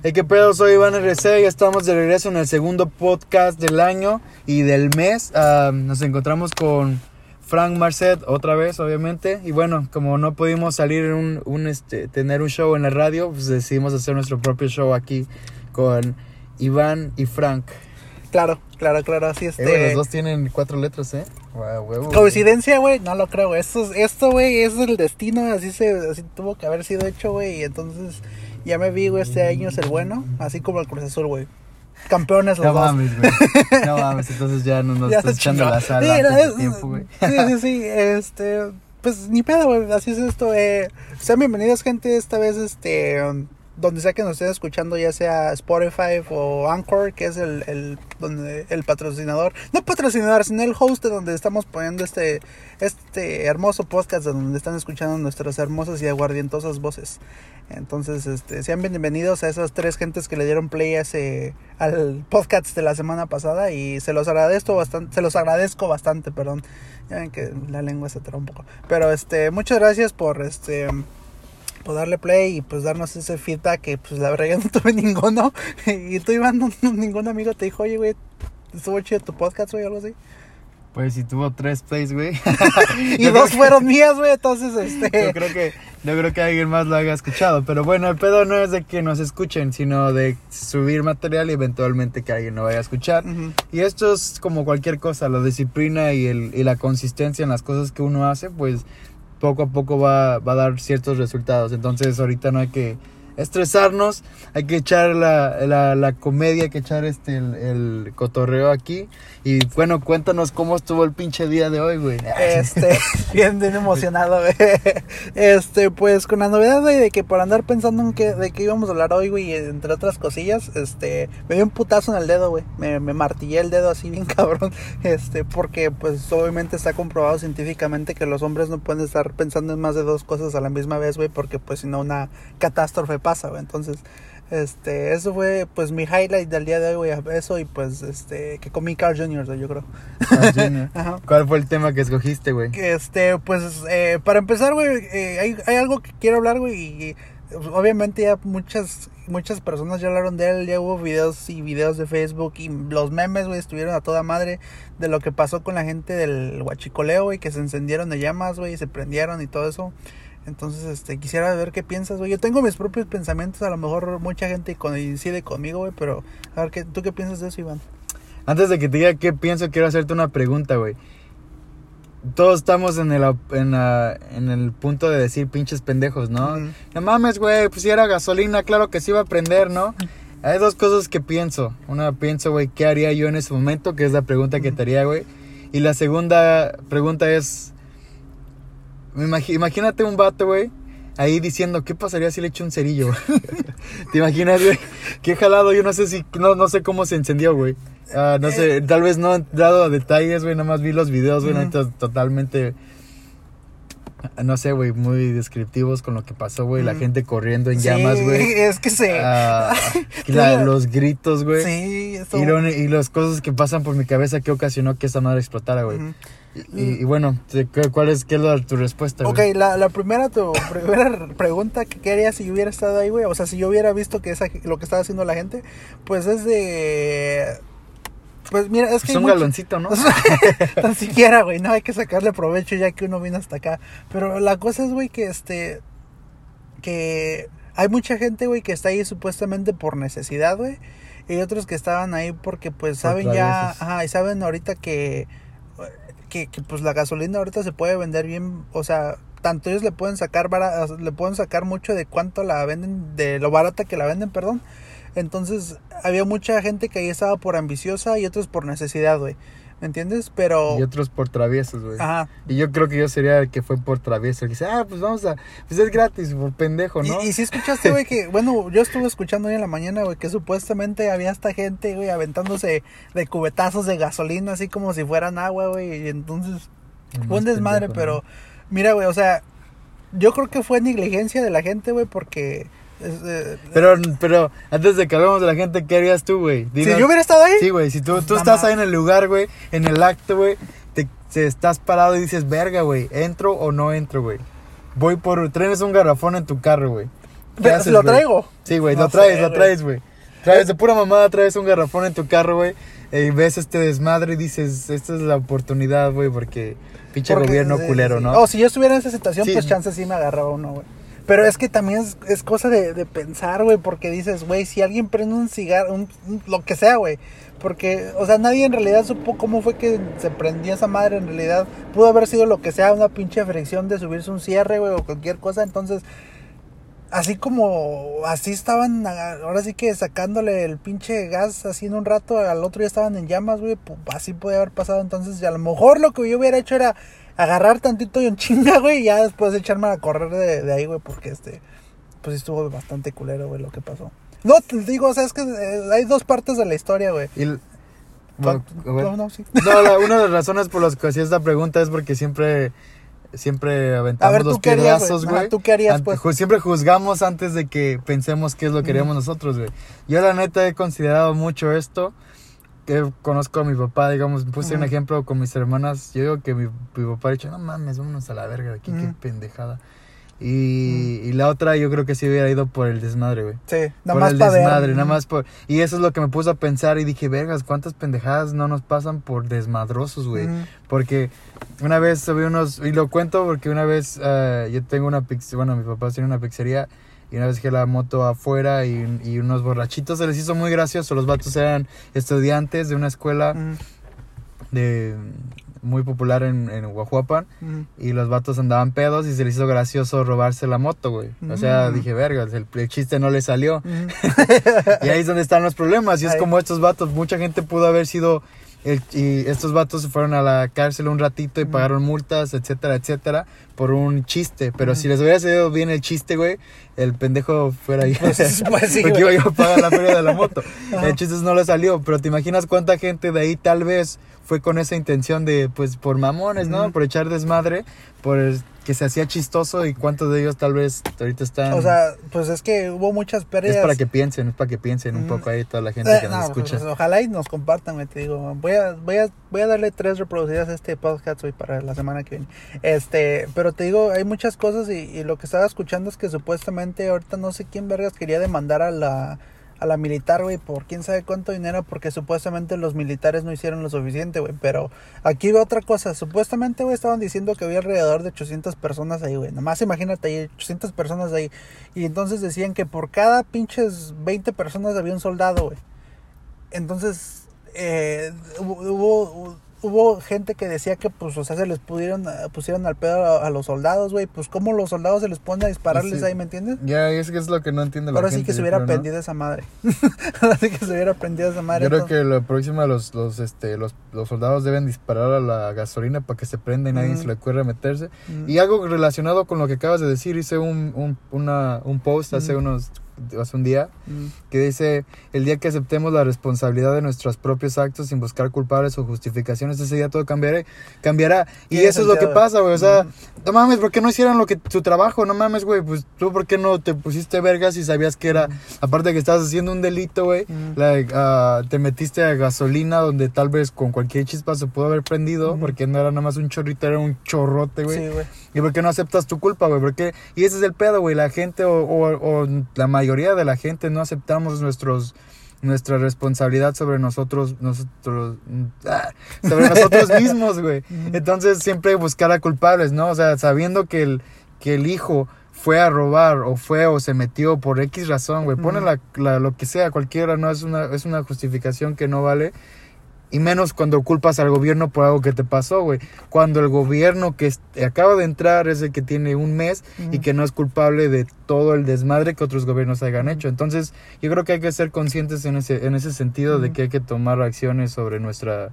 Hey, qué pedo, soy Iván RC y estamos de regreso en el segundo podcast del año y del mes. Ah, nos encontramos con Frank Marcet otra vez, obviamente. Y bueno, como no pudimos salir en un, un, este, tener un show en la radio, pues decidimos hacer nuestro propio show aquí con Iván y Frank. Claro, claro, claro, así este. Eh, güey, los dos tienen cuatro letras, ¿eh? Guau, huevo. Coincidencia, güey, no lo creo. Esto, esto, güey, es el destino, así se, así tuvo que haber sido hecho, güey. Y entonces ya me vi, güey, este año es el bueno, así como el Cruz Azul, güey. Campeones los No dos. mames, güey. No mames, entonces ya no nos Ya estás echando la sala Sí, de es- tiempo, güey. Sí, sí, sí, este, pues ni pedo, güey, así es esto, eh, sean bienvenidos gente, esta vez, este, um, donde sea que nos estén escuchando, ya sea Spotify o Anchor, que es el, el, el patrocinador, no patrocinador, sino el host de donde estamos poniendo este, este hermoso podcast, de donde están escuchando nuestras hermosas y aguardientosas voces. Entonces, este, sean bienvenidos a esas tres gentes que le dieron play ese, al podcast de la semana pasada y se los agradezco bastante, se los agradezco bastante, perdón. Ya ven que la lengua se traba un poco. Pero este, muchas gracias por este por darle play y pues darnos ese feedback que pues la verdad yo no tuve ninguno. y tú Iván, no- no- ningún amigo te dijo, oye güey, estuvo chido tu podcast o algo así. Pues si tuvo tres plays, güey. Y Yo dos que- fueron mías, güey, entonces este... Yo creo que no creo que alguien más lo haya escuchado, pero bueno, el pedo no es de que nos escuchen, sino de subir material y eventualmente que alguien lo vaya a escuchar. Ujú. Y esto es como cualquier cosa, la disciplina y, el, y la consistencia en las cosas que uno hace, pues poco a poco va, va a dar ciertos resultados. Entonces ahorita no hay que estresarnos, hay que echar la, la, la comedia, hay que echar este el, cotorreo aquí. Y bueno, cuéntanos cómo estuvo el pinche día de hoy, güey. Este, bien, bien emocionado, güey. Este, pues con la novedad, güey, de que por andar pensando en qué, de qué íbamos a hablar hoy, güey, entre otras cosillas, este, me dio un putazo en el dedo, güey. Me, me martillé el dedo así bien cabrón. Este, porque, pues, obviamente está comprobado científicamente que los hombres no pueden estar pensando en más de dos cosas a la misma vez, güey, porque, pues, si no, una catástrofe pasa, güey. Entonces, este, eso fue, pues, mi highlight del día de hoy, güey. Eso y, pues, este, que comí Carl Jr., güey, yo creo. Junior. Ajá. ¿Cuál fue el tema que escogiste, güey? Que, Este, pues, eh, para empezar, güey, eh, hay, hay algo que quiero hablar, güey, y, obviamente ya muchas, muchas personas ya hablaron de él, ya hubo videos y videos de Facebook y los memes, güey, estuvieron a toda madre de lo que pasó con la gente del huachicoleo, güey, que se encendieron de llamas, güey, y se prendieron y todo eso. Entonces, este, quisiera ver qué piensas, güey. Yo tengo mis propios pensamientos, a lo mejor mucha gente coincide conmigo, güey, pero a ver, ¿qué, ¿tú qué piensas de eso, Iván? Antes de que te diga qué pienso, quiero hacerte una pregunta, güey. Todos estamos en el, en, la- en el punto de decir pinches pendejos, ¿no? Ujú. No mames, güey, pues si era gasolina, claro que sí iba a prender, ¿no? Hay dos cosas que pienso. Una pienso, güey, ¿qué haría yo en ese momento? Que es la pregunta que te haría, güey. Y la segunda pregunta es, imagínate un vato, güey, ahí diciendo, ¿qué pasaría si le echo un cerillo? ¿Te imaginas, güey? Qué jalado, yo no sé si, no, no sé cómo se encendió, güey. Ah, no sé, tal vez no he dado a detalles, güey, nada más vi los videos, güey, totalmente, no sé, güey, muy descriptivos con lo que pasó, güey, la gente corriendo en Sí, llamas, güey. Es que se... Ah, la- los gritos, güey. sí, esto... Y, lo- y las cosas que pasan por mi cabeza que ocasionó que esa madre explotara, güey. Y, bueno, te- ¿qué- ¿cuál es, qué es la- tu respuesta, Ok, güey? la, la primera, tu primera pregunta que quería si yo hubiera estado ahí, güey, o sea, si yo hubiera visto que esa, lo que estaba haciendo la gente, pues es de... Pues mira, es que... Es un mucho- galoncito, ¿no? Tan siquiera, güey, no hay que sacarle provecho ya que uno vino hasta acá. Pero la cosa es, güey, que este... Que hay mucha gente, güey, que está ahí supuestamente por necesidad, güey. Y otros que estaban ahí porque, pues, saben ya... Ajá, y saben ahorita que... Que, que, pues la gasolina ahorita se puede vender bien, o sea, tanto ellos le pueden sacar le pueden sacar mucho de cuánto la venden, de lo barata que la venden, perdón. Entonces, había mucha gente que ahí estaba por ambiciosa y otros por necesidad, güey. ¿Me entiendes? Pero Y otros por traviesos, güey. ajá. Y yo creo que yo sería el que fue por travieso. Que dice, ah, pues vamos a. Pues es gratis, por pendejo, ¿no? Y, y si escuchaste, güey, que, bueno, yo estuve escuchando hoy en la mañana, güey, que supuestamente había esta gente, güey, aventándose de cubetazos de gasolina, así como si fueran agua, güey, y entonces fue un desmadre, pendejo, pero, ¿no? mira, güey, o sea, yo creo que fue negligencia de la gente, güey, porque... eh, Pero, pero antes de que hablemos de la gente, ¿qué harías tú, güey? si yo hubiera estado ahí, Sí, güey, si tú, tú estás ahí en el lugar, güey, en el acto, güey, te, te estás parado y dices, verga, güey, ¿entro o no entro, güey? Voy por, tienes un garrafón en tu carro, güey. ¿Qué Pero haces, si lo traigo. Sí, güey, No lo traes, sé, lo traes, güey. Traes de pura mamada, traes un garrafón en tu carro, güey. Y ves este desmadre y dices, esta es la oportunidad, güey, porque pinche Porque- gobierno culero. ¿no? O si yo estuviera en esa situación, Sí. pues chance sí me agarraba uno, güey. Pero es que también es, cosa de, de pensar, güey, porque dices, güey, si alguien prende un cigarro, un- lo que sea, güey. Porque, o sea, nadie en realidad supo cómo fue que se prendía esa madre. En realidad, pudo haber sido lo que sea, una pinche fricción de subirse un cierre, güey, o cualquier cosa. Entonces, así como, así estaban, ahora sí que sacándole el pinche gas así en un rato, al otro ya estaban en llamas, güey, pu- así podía haber pasado. Entonces, a lo mejor lo que yo hubiera hecho era agarrar tantito y un chinga, güey, y ya después echarme a correr de, de ahí, güey, porque este, pues estuvo bastante culero, güey, lo que pasó. No, te digo, o sea, es que eh, hay dos partes de la historia, güey. Y bueno. No, no, sí. No, la- una de las razones por las que hacía esta pregunta es porque siempre, siempre aventamos A ver, ¿tú los piedrazos, güey? ¿tú qué harías, Ante- pues? ju- Siempre juzgamos antes de que pensemos qué es lo que queríamos nosotros, güey. Yo la neta he considerado mucho esto. Que conozco a mi papá, digamos, puse un ejemplo con mis hermanas. Yo digo que mi, mi papá ha dicho, no mames, vámonos a la verga de aquí, qué pendejada. Y, y la otra yo creo que sí hubiera ido por el desmadre, güey. Sí, nada por más el ver. desmadre, nada más por... Y eso es lo que me puso a pensar y dije, vergas, ¿cuántas pendejadas no nos pasan por desmadrosos, güey? Porque una vez subí unos... Y lo cuento porque una vez eh, yo tengo una pizzería... Bueno, mi papá tiene una pizzería y una vez dejé la moto afuera y, y unos borrachitos se les hizo muy gracioso. Los vatos eran estudiantes de una escuela de muy popular en, en Guajuapan. Y los vatos andaban pedos y se les hizo gracioso robarse la moto, güey. O sea, dije, vergas, el, el chiste no le salió. Y ahí es donde están los problemas. Y es como estos vatos. Mucha gente pudo haber sido. el- y estos vatos se fueron a la cárcel un ratito y pagaron multas, etcétera, etcétera, por un chiste. Pero si les hubiera salido bien el chiste, güey, el pendejo fuera ahí. Pues, pues sí, Porque iba yo a pagar la feria de la moto. Ajá. El chiste no le salió. Pero te imaginas cuánta gente de ahí tal vez fue con esa intención de, pues, por mamones, ¿no? Por echar desmadre, por que se hacía chistoso y cuántos de ellos tal vez ahorita están. O sea, pues es que hubo muchas pérdidas. es para que piensen, es para que piensen un Mm. poco ahí toda la gente Eh, que nos no, escucha. pues, ojalá y nos compartan, te digo. Voy a, voy a, voy a darle tres reproducidas a este podcast hoy para la semana que viene. Este, pero te digo, hay muchas cosas y, y lo que estaba escuchando es que supuestamente ahorita no sé quién vergas quería demandar a la a la militar, güey, por quién sabe cuánto dinero, porque supuestamente los militares no hicieron lo suficiente, güey. Pero aquí veo otra cosa. Supuestamente, güey, estaban diciendo que había alrededor de 800 personas ahí, güey. Nomás imagínate ahí, 800 personas ahí. Y entonces decían que por cada pinches 20 personas había un soldado, güey. Entonces, eh, hubo, hubo gente que decía que, pues, o sea, se les pudieron, eh, pusieron al pedo a, a los soldados, güey. Pues, ¿cómo los soldados se les pone a dispararles Sí. ahí, me entiendes? Ya, es que es lo que no entiende la Ahora gente. sí que se hubiera creo, ¿no? aprendido esa madre. Ahora sí que se hubiera aprendido esa madre. Yo creo entonces- que la próxima los, los, este, los, los soldados deben disparar a la gasolina para que se prenda y nadie Mm. se le ocurra meterse. Mm. Y algo relacionado con lo que acabas de decir, hice un, un, una, un post hace Mm. unos hace un día Mm. que dice el día que aceptemos la responsabilidad de nuestros propios actos sin buscar culpables o justificaciones ese día todo cambiará cambiará y eso es lo que pasa güey o sea Mm. no mames ¿por qué no hicieron lo que su trabajo no mames güey pues tú por qué no te pusiste vergas y sabías que era aparte que estabas haciendo un delito güey Mm. like, ah, te metiste a gasolina donde tal vez con cualquier chispa se pudo haber prendido Ujú. porque no era nada más un chorrito era un chorrote güey Sí, güey. ¿Y por qué no aceptas tu culpa, güey? ¿Por qué? Y ese es el pedo, güey. La gente o, o- o la mayoría de la gente no aceptamos nuestros nuestra responsabilidad sobre nosotros nosotros ah, sobre nosotros mismos, güey. Entonces siempre buscar a culpables, ¿no? O sea, sabiendo que el que el hijo fue a robar o fue o se metió por X razón, güey. Pone la, la- lo que sea, cualquiera, no es una es una justificación que no vale. Y menos cuando culpas al gobierno por algo que te pasó, güey. Cuando el gobierno que acaba de entrar es el que tiene un mes y que no es culpable de todo el desmadre que otros gobiernos hayan hecho. Entonces, yo creo que hay que ser conscientes en ese, en ese sentido de que hay que tomar acciones sobre nuestra Hay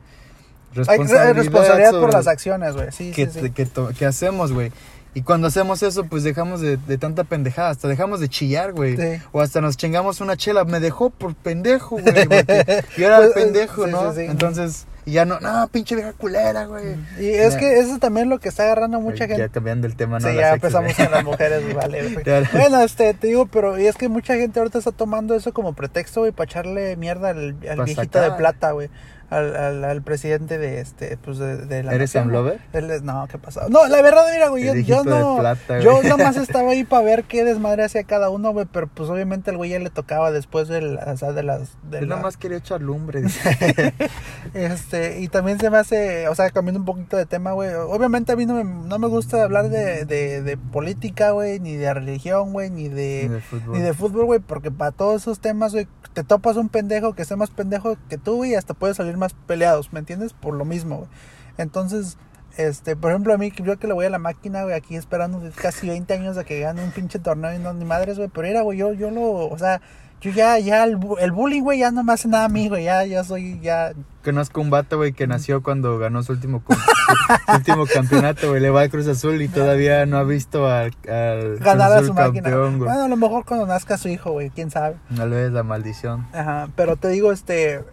responsabilidad. responsabilidad por las acciones, güey. Sí, que, sí, sí. que, que hacemos, güey. Y cuando hacemos eso, pues dejamos de, de tanta pendejada, hasta dejamos de chillar, güey. Sí. O hasta nos chingamos una chela. Me dejó por pendejo, güey. Yo era el Pues, pendejo, sí, ¿no? sí, sí. Entonces, y ya no, no, pinche vieja culera, güey. Y es Ya. que eso también es lo que está agarrando a mucha Ya gente. cambiando el tema, ¿no? Sí, ya empezamos con las mujeres, vale. güey. Ya. Bueno, este, te digo, pero y es que mucha gente ahorita está tomando eso como pretexto, güey, para echarle mierda al, viejito de plata, güey. Al, al, al presidente de este, pues de, de la ¿Eres nación, Amlover? Él es- no, ¿qué pasó? No, la verdad, mira, güey, El yo, yo no. plata, yo nomás estaba ahí para ver qué desmadre hacía cada uno, güey, pero pues obviamente al güey ya le tocaba después del, o sea, de las. De Yo la- nada más quería echar lumbre. dice. Este, y también se me hace, o sea, cambiando un poquito de tema, güey. Obviamente a mí no me, no me gusta hablar de, de, de política, güey, ni de religión, güey, ni de, Ni de fútbol. ni de fútbol, güey, porque para todos esos temas, güey, te topas un pendejo que sea más pendejo que tú, güey, y hasta puedes salir más peleados, ¿me entiendes? Por lo mismo, güey. Entonces, este, por ejemplo, a mí, yo que le voy a la máquina, güey, aquí esperando casi 20 años a que gane un pinche torneo y no, ni madres, güey, pero era, güey, yo, yo lo, o sea, yo ya, ya, el, bu- el bullying, güey, ya no me hace nada a mí, güey, ya, ya soy, ya, Conozco un vato, güey, que nació cuando ganó su último, su último campeonato, güey. Le va al Cruz Azul y todavía no ha visto al, al ganar a su máquina. campeón. Bueno, a lo mejor cuando nazca su hijo, güey, quién sabe. Tal vez la maldición. Ajá, pero te digo, este,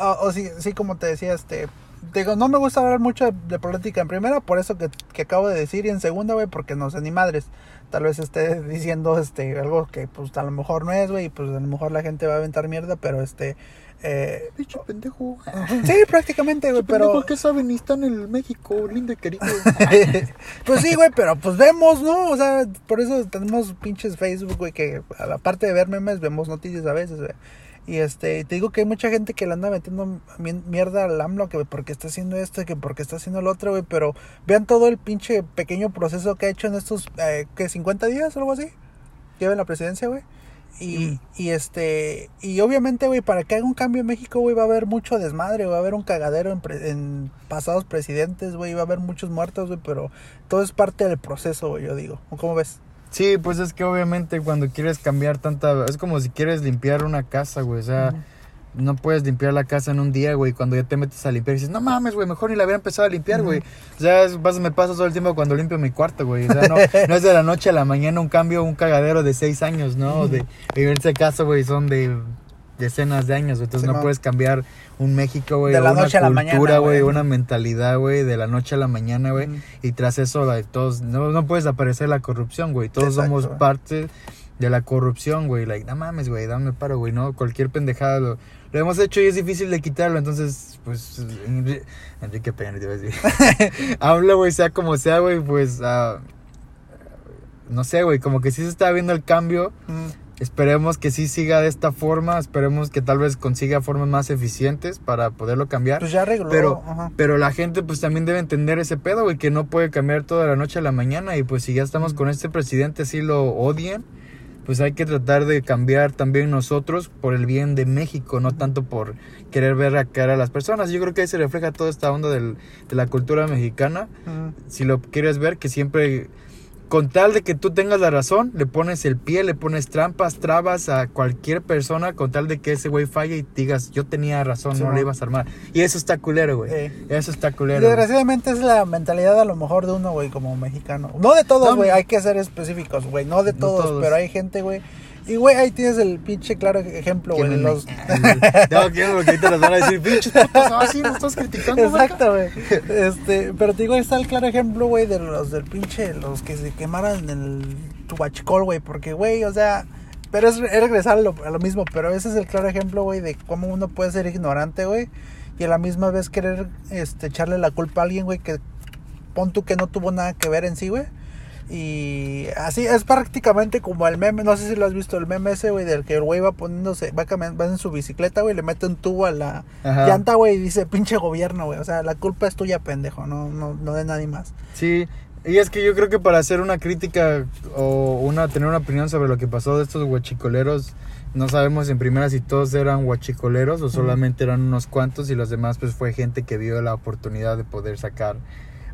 o o sí, sí, como te decía, este, te digo, no me gusta hablar mucho de, de política en primera, por eso que, que acabo de decir, y en segunda, güey, porque no sé ni madres. Tal vez esté diciendo, este, algo que, pues, a lo mejor no es, güey, y pues a lo mejor la gente va a aventar mierda, pero, este, eh, pendejo. sí, prácticamente, güey, pero... ¿qué saben? Y están en el México, lindo y querido. pues sí, güey, pero pues vemos, ¿no? O sea, por eso tenemos pinches Facebook, güey, que a la parte de ver memes, vemos noticias a veces, güey. Y este, te digo que hay mucha gente que le anda metiendo mi- mierda al AMLO, que porque está haciendo esto, que porque está haciendo lo otro, güey, pero vean todo el pinche pequeño proceso que ha hecho en estos, eh, ¿qué? ¿50 días o algo así? Lleva en la presidencia, güey. Y, y este, y obviamente, güey, para que haga un cambio en México, güey, va a haber mucho desmadre, va a haber un cagadero en, pre- en pasados presidentes, güey, va a haber muchos muertos, güey, pero todo es parte del proceso, güey, yo digo. ¿O ¿Cómo ves? Sí, pues es que obviamente cuando quieres cambiar tanta... Es como si quieres limpiar una casa, güey. O sea, no puedes limpiar la casa en un día, güey. Cuando ya te metes a limpiar y dices, no mames, güey, mejor ni la hubiera empezado a limpiar, güey. O sea, es- me pasa todo el tiempo cuando limpio mi cuarto, güey. O sea, no, no es de la noche a la mañana un cambio, un cagadero de seis años, ¿no? De, en este caso, güey, son de decenas de años. Entonces Sí, no puedes cambiar un México, güey. De la una noche a la cultura, mañana, güey. Una mentalidad, güey, de la noche a la mañana, güey. Y tras eso, la de todos, no, no puedes aparecer la corrupción, güey. Todos Exacto, somos parte de la corrupción, güey. Like, no mames, güey, dame paro, güey, ¿no? Cualquier pendejada lo, lo hemos hecho y es difícil de quitarlo. Entonces, pues, Enri- Enrique Peña, te iba a decir. Habla, güey, sea como sea, güey, pues, ah, no sé, güey, como que sí se está viendo el cambio. Mm, Esperemos que sí siga de esta forma. Esperemos que tal vez consiga formas más eficientes para poderlo cambiar. Pues ya arregló. Pero, ajá. pero la gente pues también debe entender ese pedo, güey, que no puede cambiar todo de la noche a la mañana. Y pues si ya estamos con este presidente, así lo odian, pues hay que tratar de cambiar también nosotros por el bien de México, no tanto por querer ver a cara a las personas. Yo creo que ahí se refleja toda esta onda del- de la cultura mexicana. Mm, Si lo quieres ver, que siempre... Con tal de que tú tengas la razón, le pones el pie, le pones trampas, trabas a cualquier persona, con tal de que ese güey falle y digas, yo tenía razón, Sí, no le ibas a armar. Y eso está culero, güey. Eso está Y culero. güey. Desgraciadamente es la mentalidad a lo mejor de uno, güey, como mexicano. No de todos, No, güey, hay que ser específicos, güey, no de No todos. pero hay gente, güey. Y, güey, ahí tienes el pinche claro ejemplo, güey, los... No, quiero porque ahorita nos van a decir, pinches putos, ah, sí, nos estás criticando, vaca". Exacto, güey. Este, pero te digo, ahí está el claro ejemplo, güey, de los del pinche, los que se quemaron en el Tubachicol, güey, porque, güey, o sea, pero es, es regresar a lo, a lo mismo, pero ese es el claro ejemplo, güey, de cómo uno puede ser ignorante, güey, y a la misma vez querer, este, echarle la culpa a alguien, güey, que pon tú que no tuvo nada que ver en sí, güey. Y así es prácticamente como el meme, no sé si lo has visto, el meme ese, güey, del que el güey va poniéndose, va, va en su bicicleta, güey, le mete un tubo a la Ajá. llanta, güey, y dice, pinche gobierno, güey, o sea, la culpa es tuya, pendejo, no, no, no de nadie más. Sí, y es que yo creo que para hacer una crítica o una tener una opinión sobre lo que pasó de estos huachicoleros, no sabemos en primera si todos eran huachicoleros o solamente eran unos cuantos y los demás pues fue gente que vio la oportunidad de poder sacar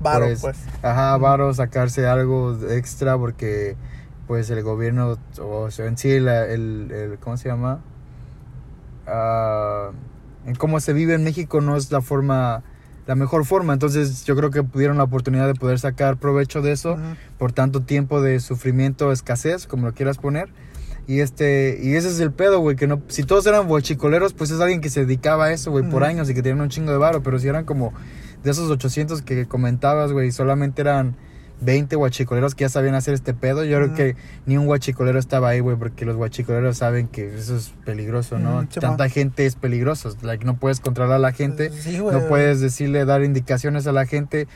Varo, pues, pues. Ajá, varo, sacarse algo extra porque pues el gobierno o sea, en sí la- el, el- ¿cómo se llama? Ah, en cómo se vive en México no es la forma la mejor forma, entonces yo creo que tuvieron la oportunidad de poder sacar provecho de eso Ujú. por tanto tiempo de sufrimiento, escasez, como lo quieras poner. Y este y ese es el pedo, güey, que no si todos eran huachicoleros, pues es alguien que se dedicaba a eso, güey, por Ujú. años y que tenían un chingo de varo, pero si eran como de esos 800 que comentabas, güey, solamente eran 20 guachicoleros que ya sabían hacer este pedo. Yo creo que ni un guachicolero estaba ahí, güey, porque los guachicoleros saben que eso es peligroso, ¿no? Tanta gente es peligroso. Like, no puedes controlar a la gente. Sí, güey. No puedes decirle, dar indicaciones a la gente.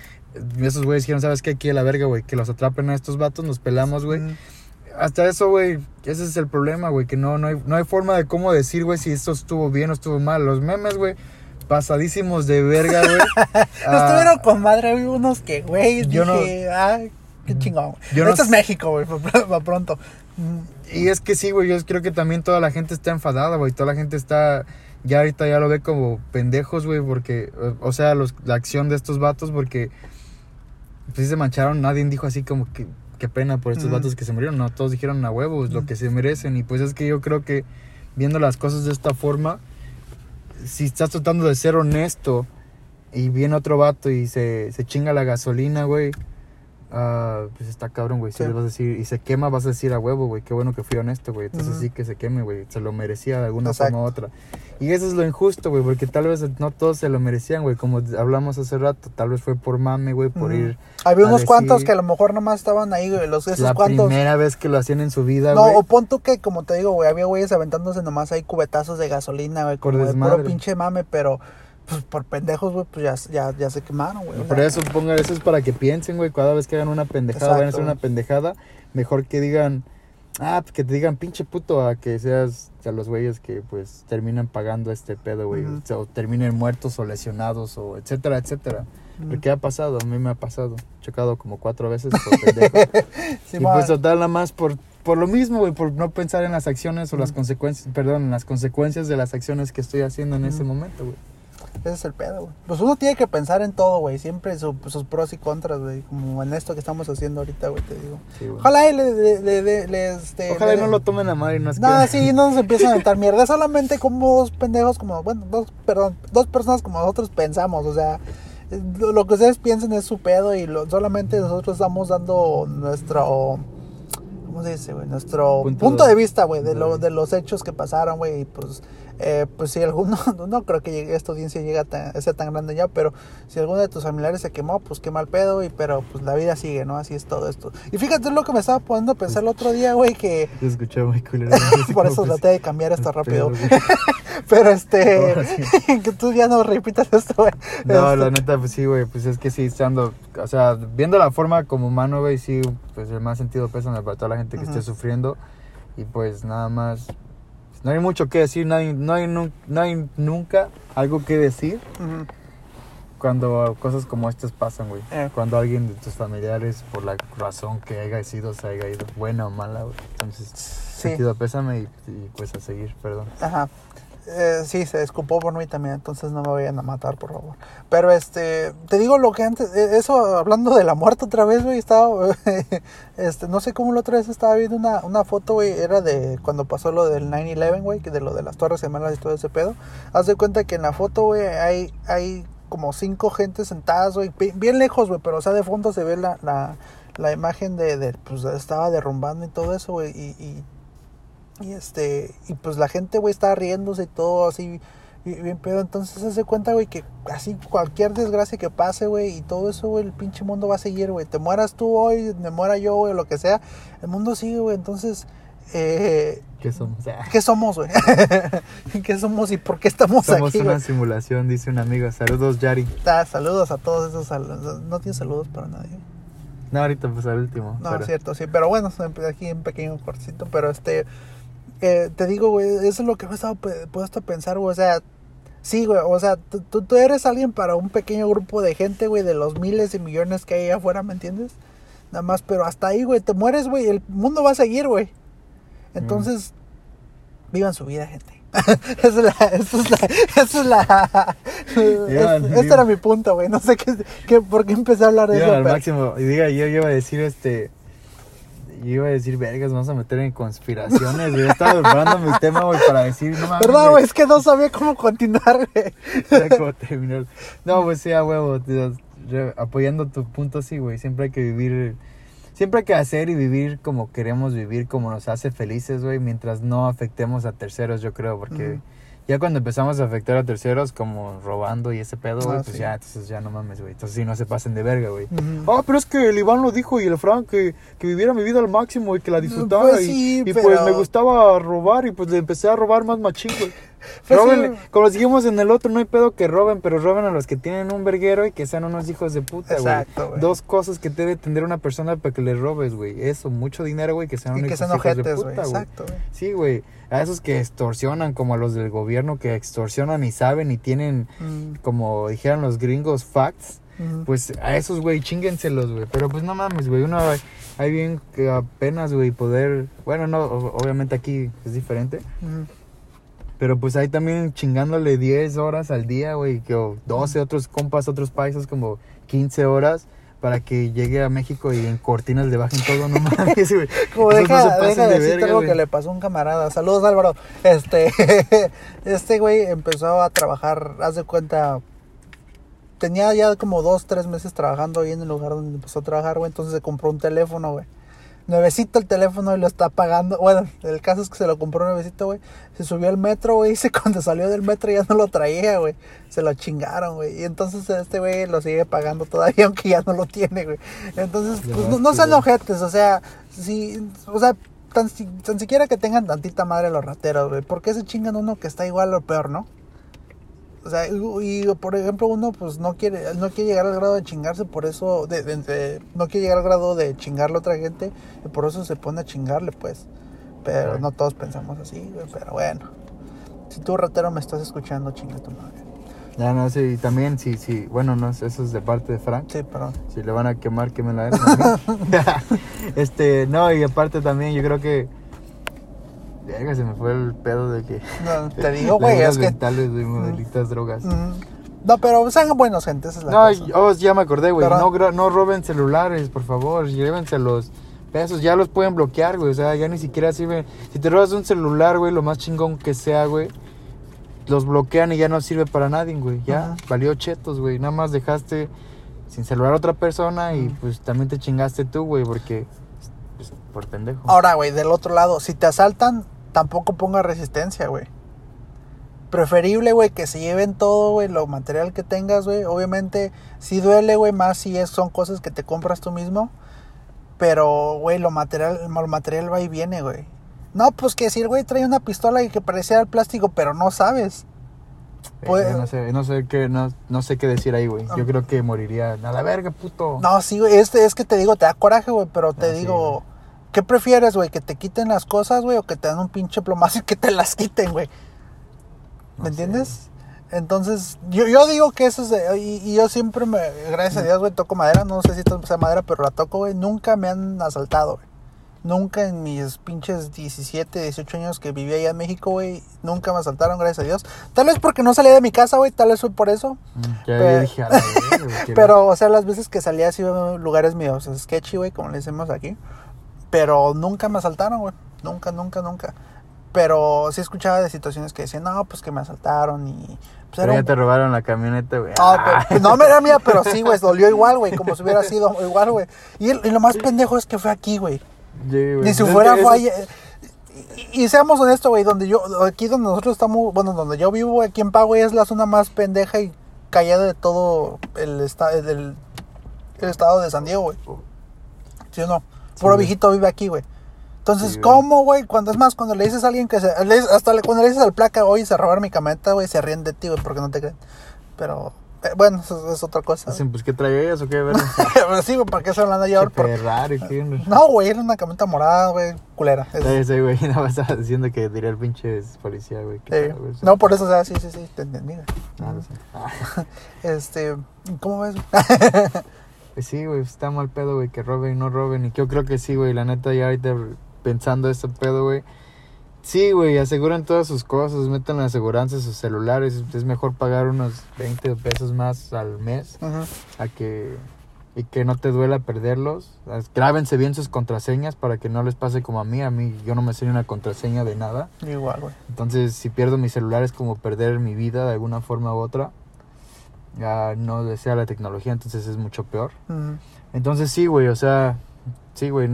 Esos güeyes dijeron, ¿sabes qué? Aquí a la verga, güey, que los atrapen a estos vatos, nos pelamos, güey. Mm. Hasta eso, güey, ese es el problema, güey, que no, no, hay, no hay forma de cómo decir, güey, si esto estuvo bien o estuvo mal. Los memes, güey, pasadísimos de verga, güey. No Ah, estuvieron con madre, vi unos que, güey, Yo no- dije, ah, qué chingón. Yo no Esto es México, güey, para pronto. Y es que sí, güey, yo creo que también toda la gente está enfadada, güey, toda la gente está, ya ahorita ya lo ve como pendejos, güey, porque, o sea, los, la acción de estos vatos, porque, pues sí se mancharon, nadie dijo así como que, qué pena por estos vatos que se murieron, no, todos dijeron a huevos, lo que se merecen, y pues es que yo creo que, viendo las cosas de esta forma, si estás tratando de ser honesto, y viene otro vato y se, se chinga la gasolina, güey, ah, pues está cabrón, güey. Si Sí. le vas a decir, y se quema, vas a decir a huevo, güey. Qué bueno que fui honesto, güey. Entonces sí que se queme, güey. Se lo merecía de alguna Exacto. forma u otra. Y eso es lo injusto, güey, porque tal vez no todos se lo merecían, güey. Como hablamos hace rato, tal vez fue por mame, güey, por ir Había unos cuantos que a lo mejor nomás estaban ahí, güey, los esos la cuantos. primera vez que lo hacían en su vida, No, o pon tú que, como te digo, güey, había güeyes aventándose nomás ahí cubetazos de gasolina, güey, Por como de puro pinche mame, pero por pendejos, güey, pues ya, ya, ya se quemaron, güey. Por eso ponga, eso es para que piensen, güey, cada vez que hagan una pendejada, vayan a hacer Exacto. una pendejada, mejor que digan, ah, pues que te digan pinche puto a que seas a los güeyes que pues terminan pagando este pedo, güey, o sea, o terminen muertos o lesionados o etcétera, etcétera. mm, Porque ha pasado, a mí me ha pasado, chocado como cuatro veces por pendejo. sí, y pues total nada más por por lo mismo, güey, por no pensar en las acciones o las consecuencias, perdón, en las consecuencias de las acciones que estoy haciendo en ese momento, güey. Ese es el pedo, güey. Pues uno tiene que pensar en todo, güey, siempre su- sus pros y contras, güey, como en esto que estamos haciendo ahorita, güey, te digo. Sí, güey. Ojalá y le, le, le, este, Ojalá y no lo tomen a mal y no es que... No, sí, no nos empiezan a aventar mierda. Solamente como dos pendejos, como, bueno, dos, perdón, dos personas como nosotros pensamos. O sea, eh, lo, lo que ustedes piensen es su pedo y lo, solamente nosotros estamos dando nuestro. ¿Cómo se dice, güey? Nuestro Punto punto, de- de vista, güey, de, lo, de los hechos que pasaron, güey. Y pues, eh, pues si alguno, no creo que llegue, esta audiencia llegue a tan- sea tan grande ya, pero si alguno de tus familiares se quemó, pues qué mal pedo, y, pero pues la vida sigue, ¿no? Así es todo esto. Y fíjate lo que me estaba poniendo a pensar el otro día, güey, que Se escuchó muy culero. por eso traté de cambiar esto rápido. Pedo, güey. Pero este, que tú ya no repitas esto, güey. No, Este, la neta, pues sí, güey, pues es que sí, estando, o sea, viendo la forma como humano, güey, sí, pues el más sentido pésame para toda la gente que Ujú. esté sufriendo y pues nada más, no hay mucho que decir, no hay, no hay, nu- no hay nunca algo que decir ujú. cuando cosas como estas pasan, güey. Eh. Cuando alguien de tus familiares, por la razón que haya sido, se haya ido, buena o mala, güey. Entonces, Sí. sentido pésame y, y, pues a seguir, perdón. Ajá. Eh, sí, se escupó por mí también, entonces no me vayan a matar, por favor. Pero este, te digo lo que antes, eh, eso hablando de la muerte otra vez, güey, estaba, este, no sé cómo la otra vez estaba viendo una, una foto, güey, era de cuando pasó lo del 9-11, güey, que de lo de las Torres Gemelas y todo ese pedo. Haz de cuenta que en la foto, güey, hay, hay como cinco gentes sentadas, güey, bi- bien lejos, güey, pero o sea, de fondo se ve la, la, la imagen de, de, pues estaba derrumbando y todo eso, güey, y, y y este, y pues la gente, güey, estaba riéndose y todo así, bien pedo. Entonces se hace cuenta, güey, que así cualquier desgracia que pase, güey, y todo eso, güey, el pinche mundo va a seguir, güey. Te mueras tú hoy, me muera yo, güey, lo que sea, el mundo sigue, güey. Entonces, eh, ¿Qué somos? Ah, ¿qué somos, güey? ¿Qué somos y por qué estamos, Somos aquí, una güey? simulación, dice un amigo. Saludos, Yari. Ah, saludos a todos esos, sal- no tienes saludos para nadie. No, ahorita pues al último. No, pero- es cierto, sí, pero bueno, aquí un pequeño cortito, pero este, eh, te digo, güey, eso es lo que me he estado puesto a pensar, güey, o sea, sí, güey, o sea, tú, tú- eres alguien para un pequeño grupo de gente, güey, de los miles y millones que hay allá afuera, ¿me entiendes? Nada más, pero hasta ahí, güey, te mueres, güey, el mundo va a seguir, güey. Entonces, vivan su vida, gente. esa es la, esa es la, esa es la, Vivan, es- este era mi punto, güey, no sé qué, qué, por qué empecé a hablar de Llegan eso, al pero- máximo. Y diga, yo, yo iba a decir este. Yo iba a decir, vergas, vamos a meter en conspiraciones. güey. Estaba preparando mi tema, güey, para decir, no mames. ¿Verdad, güey? Es que no sabía cómo continuar, güey. Cómo. No, pues sí, a huevo. tío, apoyando tu punto, sí, güey. Siempre hay que vivir. Siempre hay que hacer y vivir como queremos vivir, como nos hace felices, güey. Mientras no afectemos a terceros, yo creo. Porque. Ya cuando empezamos a afectar a terceros, como robando y ese pedo, güey, Ah, pues sí. ya, entonces ya no mames, güey. Entonces sí, no se pasen de verga, güey. Ah, pero es que el Iván lo dijo y el Frank que, que viviera mi vida al máximo y que la disfrutara. Pues y sí, y pero- pues me gustaba robar y pues le empecé a robar más machín, güey. Roben, como dijimos en el otro, no hay pedo que roben, pero roben a los que tienen un verguero y que sean unos hijos de puta, güey. Exacto, güey. Dos cosas que debe tener una persona para que le robes, güey. Eso, mucho dinero, güey, que sean unos que sean hijos de ojetes, puta, güey. Exacto, güey. Sí, güey. A esos que extorsionan, como a los del gobierno que extorsionan y saben y tienen, Mm, como dijeron los gringos, facts. mm. Pues a esos, güey, chinguenselos, güey. Pero pues no mames, güey. Uno hay bien que apenas, güey, poder. Bueno, no, obviamente aquí es diferente. Mm. Pero pues ahí también chingándole 10 horas al día, güey. Que o 12 otros compas, otros paisas, como 15 horas. Para que llegue a México y en cortinas le bajen todo, no mames, güey. Como Esos no deja, pasen deja de de decirte verga, algo que le pasó a un camarada. Saludos, Álvaro. Este, este güey empezó a trabajar, haz de cuenta, tenía ya como dos, tres meses trabajando ahí en el lugar donde empezó a trabajar, güey. Entonces se compró un teléfono, güey. Nuevecito el teléfono y lo está pagando. Bueno, el caso es que se lo compró nuevecito, güey. Se subió al metro, güey. Y se- cuando salió del metro ya no lo traía, güey. Se lo chingaron, güey. Y entonces este güey lo sigue pagando todavía, aunque ya no lo tiene, güey. Entonces, pues, no, no sean ojetes, o sea, si, o sea, tan, tan siquiera que tengan tantita madre los rateros, güey. ¿Por qué se chingan uno que está igual o peor, no? O sea, y, y, por ejemplo, uno pues no quiere, no quiere llegar al grado de chingarse, por eso, de, de- de- no quiere llegar al grado de chingarle a otra gente, y por eso se pone a chingarle, pues. Pero no todos pensamos así, pero bueno. Si tú, ratero, me estás escuchando, chinga tu madre. Ya no y también, sí, sí. Bueno, no eso es de parte de Frank. Sí, perdón. Si le van a quemar, quémela a él. este, no, y aparte también, yo creo que. Verga, se me fue el pedo de que. No, te digo, güey, es que... mentales, modelitas, drogas. Mm, No, pero sean buenos, gente, esa es la No, cosa. oh, ya me acordé, güey. No, no roben celulares, por favor. Llévense los pesos. Ya los pueden bloquear, güey. O sea, ya ni siquiera sirve. Si te robas un celular, güey, lo más chingón que sea, güey. Los bloquean y ya no sirve para nadie, güey. Ya Ajá. valió chetos, güey. Nada más dejaste sin celular a otra persona y Ujú. pues también te chingaste tú, güey, porque. pues, por pendejo. Ahora, güey, del otro lado, si te asaltan, tampoco ponga resistencia, güey. Preferible, güey, que se lleven todo, güey, lo material que tengas, güey. Obviamente, sí duele, güey, más si es, son cosas que te compras tú mismo. Pero, güey, lo material, lo material va y viene, güey. No, pues que el güey trae una pistola y que parecía el plástico, pero no sabes. Eh, pues- no sé, no sé qué, no, no sé qué decir ahí, güey. Yo Ah. creo que moriría. A la verga, puto. No, sí, güey, este es que te digo, te da coraje, güey, pero te Ah, digo. ¿Qué prefieres, güey? ¿Que te quiten las cosas, güey, o que te dan un pinche plomazo y que te las quiten, güey? No ¿Me sé, entiendes? Entonces, yo, yo digo que eso es de, y, y yo siempre me, gracias a Dios, güey, toco madera, no sé si sea madera, pero la toco, güey, nunca me han asaltado, güey. Nunca en mis pinches 17, 18 años que viví allá en México, güey, nunca me asaltaron, gracias a Dios. Tal vez porque no salía de mi casa, güey, tal vez fue por eso. Mm, Ya Pe- dije güey, Pero, o sea, las veces que salía así lugares míos, sketchy, güey, como le decimos aquí. Pero nunca me asaltaron, güey. Nunca, nunca, nunca. Pero sí escuchaba de situaciones que decían, no, pues que me asaltaron y... Pues Pero ya un- te robaron la camioneta, güey. Ah, Ah. pero- no me era mía, pero sí, güey, dolió igual, güey, como si hubiera sido igual, güey. Y, lo más pendejo es que fue aquí, güey. Güey. Ni si fuera fue allá. Y, y seamos honestos, güey, donde yo, aquí donde nosotros estamos, bueno, donde yo vivo, aquí en Pau, güey, es la zona más pendeja y callada de todo el, esta, del el estado de San Diego, güey. ¿Sí o no? Sí, Puro güey. viejito vive aquí, güey. Entonces, Sí. ¿cómo, güey? Cuando es más, cuando le dices a alguien que se. le hasta le- cuando le dices al placa, oye, se robaron mi camioneta, güey, se ríen de ti, güey, porque no te creen. Pero, eh, bueno, eso es otra cosa. Dicen, pues, ¿qué trae ellas o qué? Pero sí, güey, ¿por qué se hablando ya? ¿Qué Porque- Ferrari, qué? No, güey, era una camioneta morada, güey, culera. Es- Sí, sí, güey, nada más estaba diciendo que diría el pinche policía, güey. ¿qué Sí. No, por eso, o sea, sí, sí, sí, te entendí. güey. Ah, no sé. Ah, Este, ¿cómo ves? Pues sí, güey, está mal pedo, güey, que roben y no roben. Y yo creo que sí, güey, la neta, ya ahorita pensando este pedo, güey. Sí, güey, aseguran todas sus cosas, metan la aseguranza en sus celulares. Es mejor pagar unos 20 pesos más al mes a que y que no te duela perderlos. Grábense bien sus contraseñas para que no les pase como a mí. A mí yo no me sé una contraseña de nada. Igual, güey. Entonces, si pierdo mi celular es como perder mi vida de alguna forma u otra. Ya no desea la tecnología, entonces es mucho peor. Entonces sí, güey, o sea, sí, güey,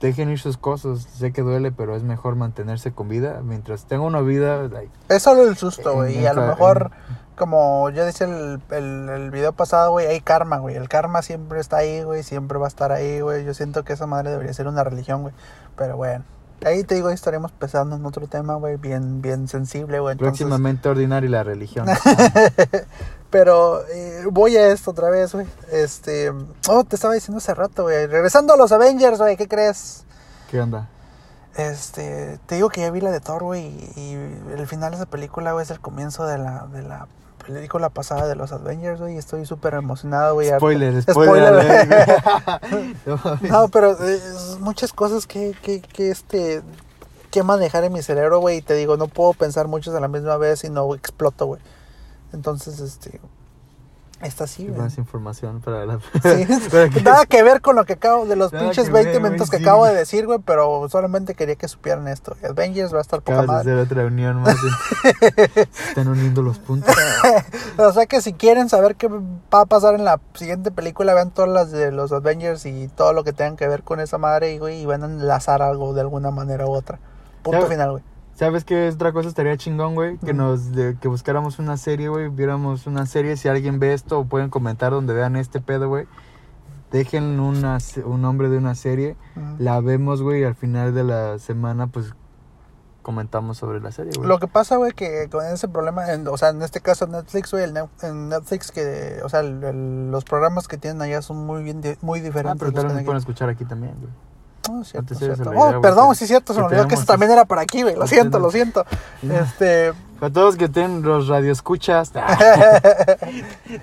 dejen ir sus cosas. Sé que duele, pero es mejor mantenerse con vida. Mientras tenga una vida, like, Es solo el susto, güey. Y a lo en- mejor, como yo decía el, el, el video pasado, güey, hay karma, güey. El karma siempre está ahí, güey. Siempre va a estar ahí, güey. Yo siento que esa madre debería ser una religión, güey. Pero bueno. Ahí te digo, ahí estaremos pensando en otro tema, güey. Bien, bien sensible, güey. Entonces, próximamente ordinario la religión. Pero eh, voy a esto otra vez, güey. Este. Oh, te estaba diciendo hace rato, güey. Regresando a los Avengers, güey. ¿Qué crees? ¿Qué onda? Este, te digo que ya vi la de Thor, güey, y, y el final de esa película, güey, es el comienzo de la, de la película pasada de los Avengers, güey, y estoy súper emocionado, güey. Spoiler, Spoiler, spoiler. No pero eh, muchas cosas que, que, que, este, que manejar en mi cerebro, güey, y te digo, no puedo pensar muchas a la misma vez y no exploto, güey. Entonces, este, está así, güey. Más información para la. Sí, para que- nada que ver con lo que acabo de los Nada pinches que 20 ver, güey, minutos que sí. acabo de decir, güey, pero solamente quería que supieran esto. Avengers va a estar poca Acabas de madre. hacer otra unión más. Están uniendo los puntos. O sea que si quieren saber qué va a pasar en la siguiente película, vean todas las de los Avengers y todo lo que tengan que ver con esa madre, y, güey, y van a enlazar algo de alguna manera u otra. Punto final, güey. ¿Sabes qué otra cosa estaría chingón, güey? Que nos de- que buscáramos una serie, güey, viéramos una serie, si alguien ve esto o pueden comentar donde vean este pedo, güey. Dejen una, un nombre de una serie, Ujú. la vemos, güey, y al final de la semana pues comentamos sobre la serie, güey. Lo que pasa, güey, que con ese problema, en- o sea, en este caso Netflix, güey, el en Netflix que, o sea, el- el- los programas que tienen allá son muy bien, di- muy Ah, diferentes. pero vez nos hay pueden escuchar aquí también, güey. Oh, cierto, cierto. idea, Oh, perdón, sí, cierto, se me olvidó que eso tenemos también era para aquí, güey. Lo siento, lo tenemos- siento. Este, Para todos que tienen los radioescuchas, toda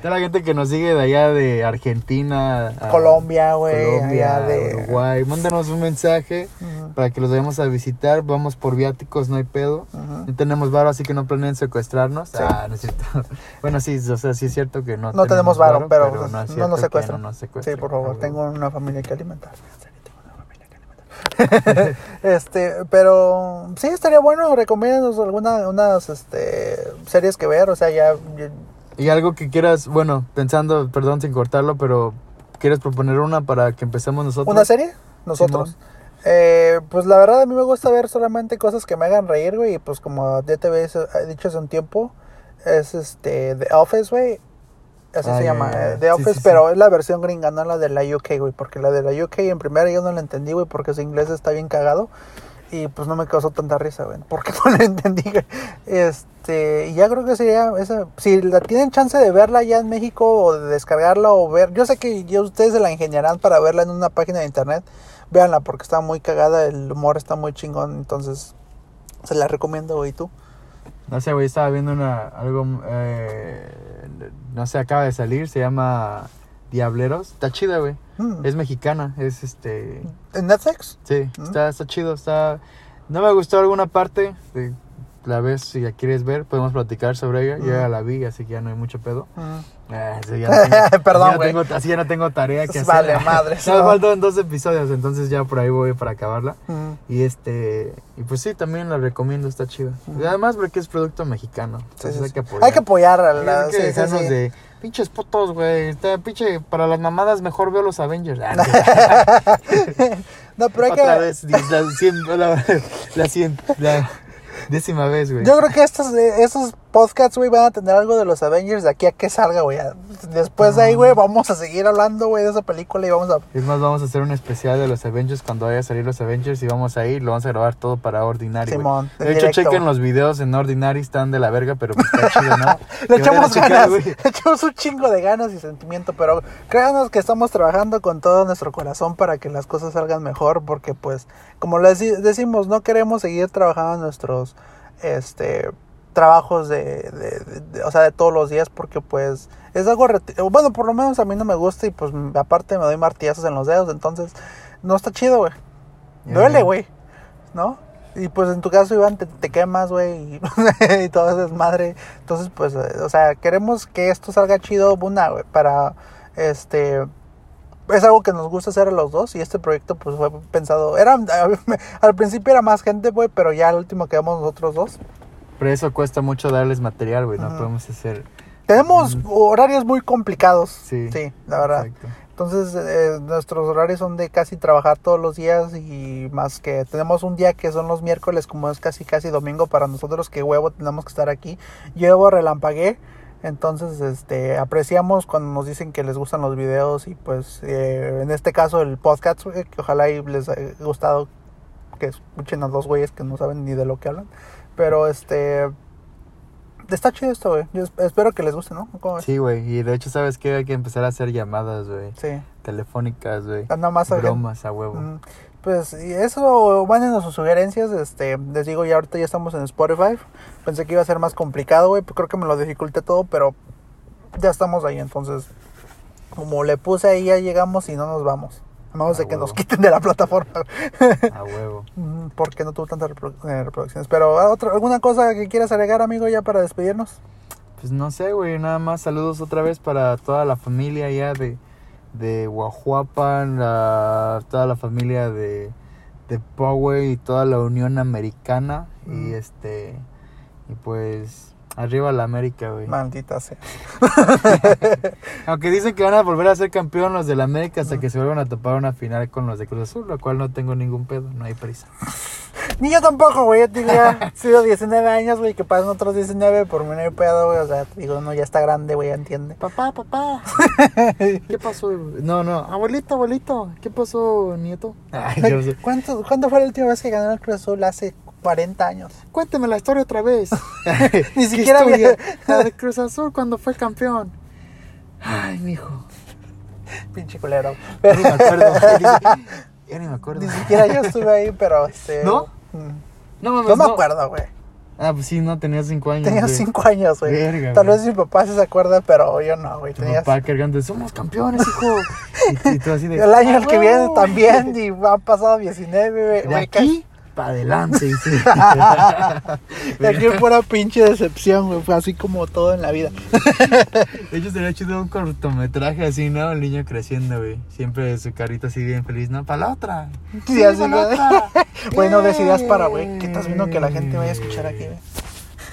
la gente que nos sigue de allá de Argentina, Colombia, güey, Colombia, de... Uruguay, mándanos un mensaje para que los vayamos a visitar. Vamos por viáticos, no hay pedo. No tenemos varo, así que no planeen secuestrarnos. Sí. Ah, no es cierto. bueno, sí, o sea, sí es cierto que no, No tenemos varo, pero, no, no, nos secuestran. no nos sí, secuestran. por favor, tengo una familia que alimentar. Sí, tengo una familia que alimentar. este, pero sí estaría bueno, recomiéndanos alguna unas este series que ver, o sea, ya, ya- Y algo que quieras, bueno, pensando, perdón sin cortarlo, pero ¿quieres proponer una para que empecemos nosotros? ¿Una serie? Nosotros. Simón. Eh, pues la verdad a mí me gusta ver solamente cosas que me hagan reír, güey. Y pues como ya te había he dicho hace un tiempo, es este The Office, güey. Así Ah, se llama, eh. The Sí, Office, sí, sí. pero es la versión gringa, no la de la UK, güey. Porque la de la UK en primera yo no la entendí, güey, porque su inglés está bien cagado. Y pues no me causó tanta risa, güey. Porque no la entendí, güey. Este, y ya creo que sería esa. Si la tienen chance de verla ya en México o de descargarla o ver. Yo sé que ya ustedes se la ingeniarán para verla en una página de internet. Véanla porque está muy cagada, el humor está muy chingón. Entonces, se la recomiendo, güey. ¿Tú? No sé, güey, estaba viendo una, algo, eh, no sé, acaba de salir, se llama Diableros. Está chida, güey. Mm. Es mexicana, es este... ¿En Netflix? Sí, ¿Mm? está, está chido, está... No me gustó alguna parte, de- la ves si la quieres ver, podemos platicar sobre ella. Yo Mm. ya la vi, así que ya no hay mucho pedo. Mm. Ah, sí, ya no tengo- Perdón, güey. Así ya no tengo tarea que hacer. Vale, me no. faltan dos episodios, entonces ya por ahí voy para acabarla. Mm. Y este, y pues sí, también la recomiendo, está chida. Ujú. Y además porque es producto mexicano. Sí, hay que apoyar. Hay que apoyar a la. hay que dejarnos de pinches putos, güey. Pinche para las mamadas mejor veo los Avengers. Ah, No, pero hay Otra que. vez, la, cien- la, la cien- la décima vez, güey. Yo creo que estos, eh, estos podcasts, güey, van a tener algo de los Avengers de aquí a que salga, güey. Después de ahí, güey, vamos a seguir hablando, güey, de esa película y vamos a. Es más, vamos a hacer un especial de los Avengers cuando vaya a salir los Avengers y vamos a ir, lo vamos a grabar todo para Ordinary. Simón, De hecho, directo. chequen los videos en Ordinary, están de la verga, pero pues está chido, ¿no? Le echamos checar, ganas, le echamos un chingo de ganas y sentimiento, pero créanos que estamos trabajando con todo nuestro corazón para que las cosas salgan mejor, porque pues, como les decimos, no queremos seguir trabajando en nuestros, este, trabajos de, de- de- de- o sea, de todos los días, porque pues, es algo, bueno, por lo menos a mí no me gusta y pues aparte me doy martillazos en los dedos, entonces, no está chido, güey. Duele, güey, ¿no? Y pues en tu caso, Iván, te, te quemas, güey, y, y todo eso es madre. Entonces, pues, eh, o sea, queremos que esto salga chido, una, güey, para, este, es algo que nos gusta hacer a los dos y este proyecto, pues, fue pensado, era, al principio era más gente, güey, pero ya al último quedamos nosotros dos. Pero eso cuesta mucho darles material, güey. No podemos hacer. Tenemos horarios muy complicados, Sí. sí, la verdad. Exacto. Entonces, eh, nuestros horarios son de casi trabajar todos los días y más que tenemos un día que son los miércoles, como es casi casi domingo para nosotros, que huevo tenemos que estar aquí. Yo relampagué, entonces este apreciamos cuando nos dicen que les gustan los videos y pues eh, en este caso el podcast, que ojalá y les haya gustado que escuchen a dos güeyes que no saben ni de lo que hablan. Pero este está chido esto, güey. Yo es- espero que les guste, ¿no? Sí, güey. Y de hecho, ¿sabes qué? Hay que empezar a hacer llamadas, güey. Sí. Telefónicas, güey. Ah, Nada más Bromas a huevo. Mm, Pues y eso, mándenos sus sugerencias, este, les digo, ya ahorita ya estamos en Spotify, pensé que iba a ser más complicado, güey, pues creo que me lo dificulté todo, pero ya estamos ahí, entonces, como le puse ahí, ya llegamos y no nos vamos, a menos de que nos quiten de la plataforma, A huevo. Mm, porque no tuvo tantas eh, reproducciones, pero ¿ah, otra, ¿alguna cosa que quieras agregar, amigo, ya para despedirnos? Pues no sé, güey. Nada más saludos otra vez para toda la familia ya de, de Guajuapan, la, toda la familia de, de Poway y toda la Unión Americana. Y Mm. este. Y pues. Arriba la América, güey. Maldita sea. Aunque dicen que van a volver a ser campeón los de la América hasta que se vuelvan a topar una final con los de Cruz Azul, lo cual no tengo ningún pedo, no hay prisa. Ni yo tampoco, güey. Yo te digo, ya sido 19 años, güey, que pasan otros 19 por mí no hay pedo, güey. O sea, digo, no, ya está grande, güey, ya entiende. Papá, papá. ¿Qué pasó? No, no. Abuelito, abuelito. ¿Qué pasó, nieto? Ay, yo sé. ¿Cuánto, ¿Cuándo fue la última vez que ganó el Cruz Azul? Hace 40 años. Cuénteme la historia otra vez. Ni ¿Qué siquiera había- La de Cruz Azul cuando fue campeón. Ay, mijo. Pinche culero. Ya ni me acuerdo. Ya ni me acuerdo. Ni siquiera yo estuve ahí, pero este. ¿No? mm, No, mames, No me acuerdo, güey. Ah, pues sí, no, tenía cinco años. Tenía güey. 5 años, güey. Verga, Tal güey. vez mi papá se acuerda, pero yo no, güey. Tu Tenía papá cargando, somos campeones, hijo. Y, y tú así de. el año "Ah, que viene huevo". también y han pasado 19, güey. De güey, aquí para adelante. dice. De aquí fuera pinche decepción, güey. Fue así como todo en la vida. De hecho, sería chido un cortometraje así, ¿no? El niño creciendo, güey. Siempre su carita así bien feliz, ¿no? Para la otra. Sí, así que- otra. Güey, no des ideas para, güey. ¿Qué estás viendo que la gente vaya a escuchar aquí, güey?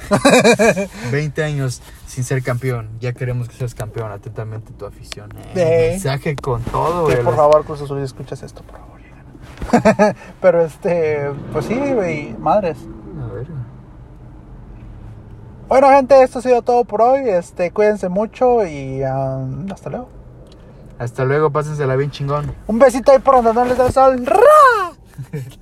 20 años sin ser campeón. Ya queremos que seas campeón. Atentamente tu afición. Eh. Sí. Mensaje con todo, güey. por favor, Cruz Azul, escuchas esto, por favor. Pero este, pues sí, güey, madres. A ver. Bueno, gente, esto ha sido todo por hoy. Este, cuídense mucho y um, hasta luego. Hasta luego, pásensela bien chingón. Un besito ahí por donde no les da el sol. ¡Ra!